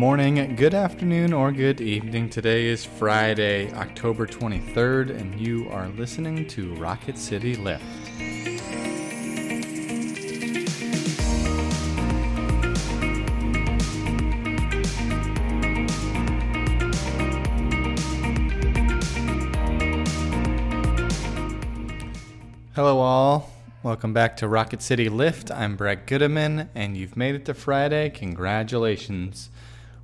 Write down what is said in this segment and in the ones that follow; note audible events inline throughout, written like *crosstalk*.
morning, good afternoon, or good evening. Today is Friday, October 23rd, and you are listening to Rocket City Lift. Hello, all. Welcome back to Rocket City Lift. I'm Brett Goodeman, and you've made it to Friday. Congratulations.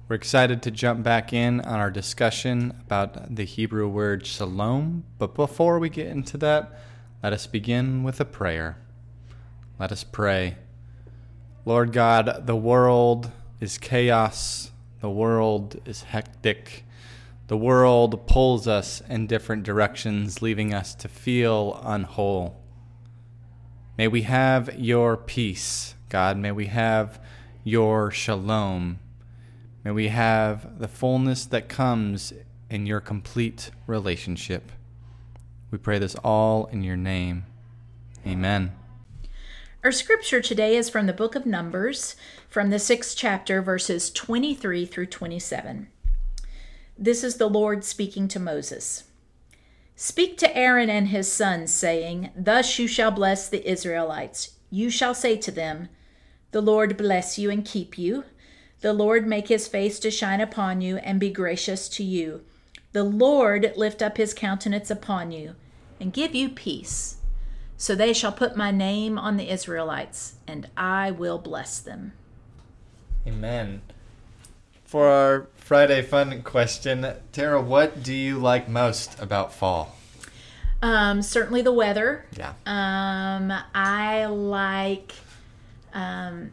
We're excited to jump back in on our discussion about the Hebrew word shalom. But before we get into that, let us begin with a prayer. Let us pray. Lord God, the world is chaos, the world is hectic. The world pulls us in different directions, leaving us to feel unwhole. May we have your peace, God. May we have your shalom. May we have the fullness that comes in your complete relationship. We pray this all in your name. Amen. Our scripture today is from the book of Numbers, from the sixth chapter, verses 23 through 27. This is the Lord speaking to Moses. Speak to Aaron and his sons, saying, Thus you shall bless the Israelites. You shall say to them, The Lord bless you and keep you. The Lord make his face to shine upon you and be gracious to you. The Lord lift up his countenance upon you and give you peace. So they shall put my name on the Israelites, and I will bless them. Amen. For our Friday fun question, Tara, what do you like most about fall? Um, certainly the weather. Yeah. Um, I like, um,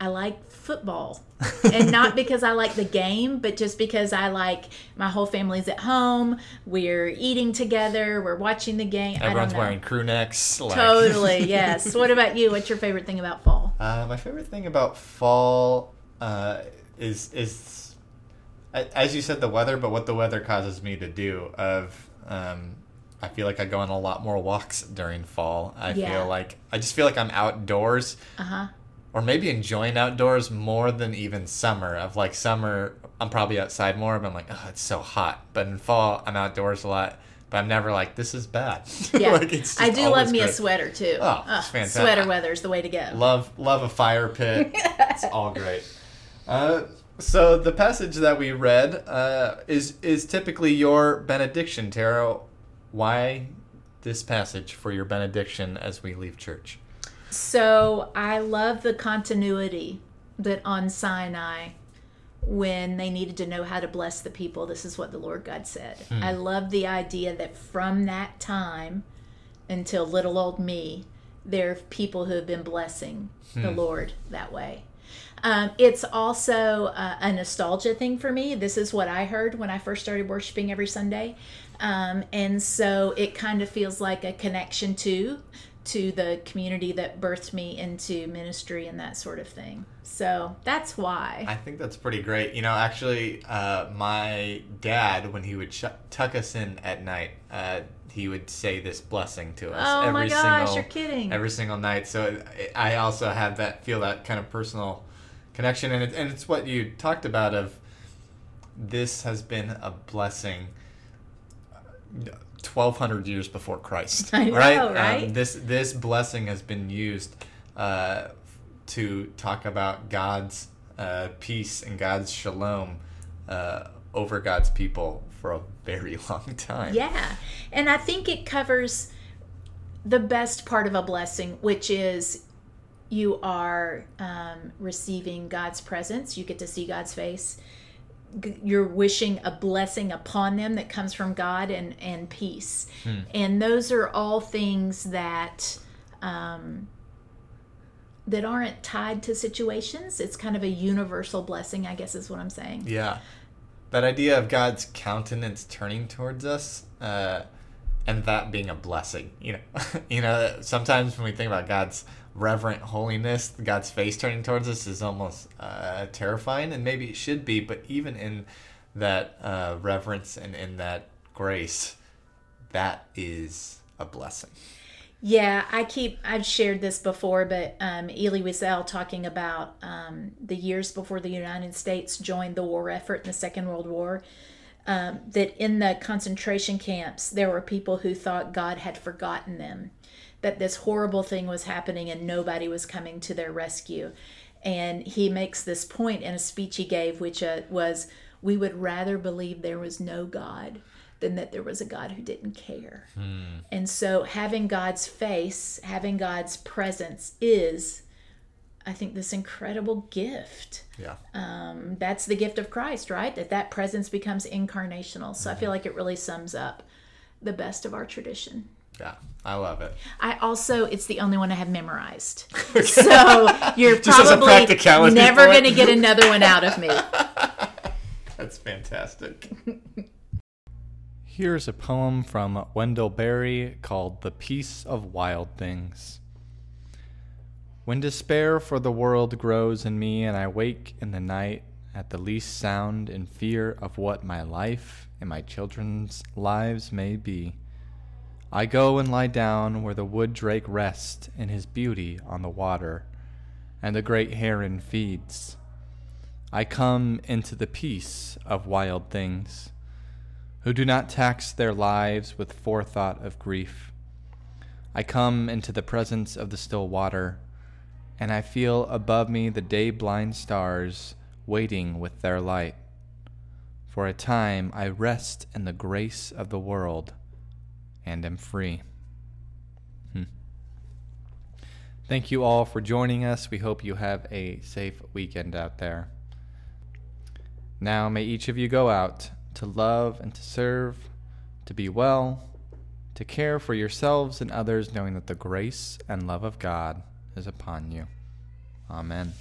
I like football, and not because I like the game, but just because I like my whole family's at home. We're eating together. We're watching the game. Everyone's wearing crew necks. Like... Totally, *laughs* yes. What about you? What's your favorite thing about fall? Uh, my favorite thing about fall uh, is is as you said the weather, but what the weather causes me to do. Of um, I feel like I go on a lot more walks during fall. I Yeah. feel like I just feel like I'm outdoors, Uh huh. Or maybe enjoying outdoors more than even summer. Of like summer, I'm probably outside more, but I'm like, oh, it's so hot. But in fall, I'm outdoors a lot. But I'm never like, this is bad. *laughs* Yeah, Like, it's just I do love me a sweater too. Oh, it's fantastic. Sweater weather's the way to go. Love love a fire pit. *laughs* it's all great. Uh, so the passage that we read uh, is is typically your benediction, Tara. Why this passage for your benediction as we leave church? So I love the continuity that on Sinai, when they needed to know how to bless the people, this is what the Lord God said. Hmm. I love the idea that from that time until little old me, there are people who have been blessing the hmm. Lord that way. Um, it's also uh, a nostalgia thing for me. This is what I heard when I first started worshiping every Sunday. Um, and so it kind of feels like a connection to to the community that birthed me into ministry and that sort of thing. So that's why. I think that's pretty great. You know, actually, uh, my dad, when he would sh- tuck us in at night, uh, he would say this blessing to us Oh my every gosh, single you're kidding. every single night. So it- I also have that feel that kind of personal connection, and it, and it's what you talked about of this has been a blessing. Twelve hundred years before Christ, *laughs* know, right? Um, this this blessing has been used uh, to talk about God's uh, peace and God's shalom uh, over God's people for a very *laughs* long time. Yeah. And I think it covers the best part of a blessing, which is you are um, receiving God's presence. You get to see God's face. You're wishing a blessing upon them that comes from God and, and peace. And those are all things that. Um, that aren't tied to situations. It's kind of a universal blessing, I guess, is what I'm saying. Yeah. That idea of God's countenance turning towards us, uh, and that being a blessing. You know, *laughs* you know. Sometimes when we think about God's reverent holiness, God's face turning towards us is almost uh, terrifying, and maybe it should be. But even in that uh, reverence and in that grace, that is a blessing. Yeah, I keep, I've shared this before, but um, Elie Wiesel talking about um, the years before the United States joined the war effort in the Second World War, um, that in the concentration camps, there were people who thought God had forgotten them, that this horrible thing was happening and nobody was coming to their rescue. And he makes this point in a speech he gave, which uh, was, We would rather believe there was no God than that there was a God who didn't care. Hmm. And so having God's face, having God's presence is I think this incredible gift. Yeah. Um, that's the gift of Christ, right? That that presence becomes incarnational. So mm-hmm. I feel like it really sums up the best of our tradition. Yeah, I love it. I also, it's the only one I have memorized. *laughs* okay. So you're *laughs* probably never going to get another one out of me. *laughs* That's fantastic. Here's a poem from Wendell Berry called The Peace of Wild Things. When despair for the world grows in me, and I wake in the night at the least sound in fear of what my life and my children's lives may be, I go and lie down where the wood drake rests in his beauty on the water, and the great heron feeds. I come into the peace of wild things who do not tax their lives with forethought of grief. I come into the presence of the still water, and I feel above me the day blind stars waiting with their light. For a time I rest in the grace of the world and am free. Hmm. Thank you all for joining us. We hope you have a safe weekend out there. Now, may each of you go out to love and to serve, to be well, to care for yourselves and others, knowing that the grace and love of God is upon you. Amen.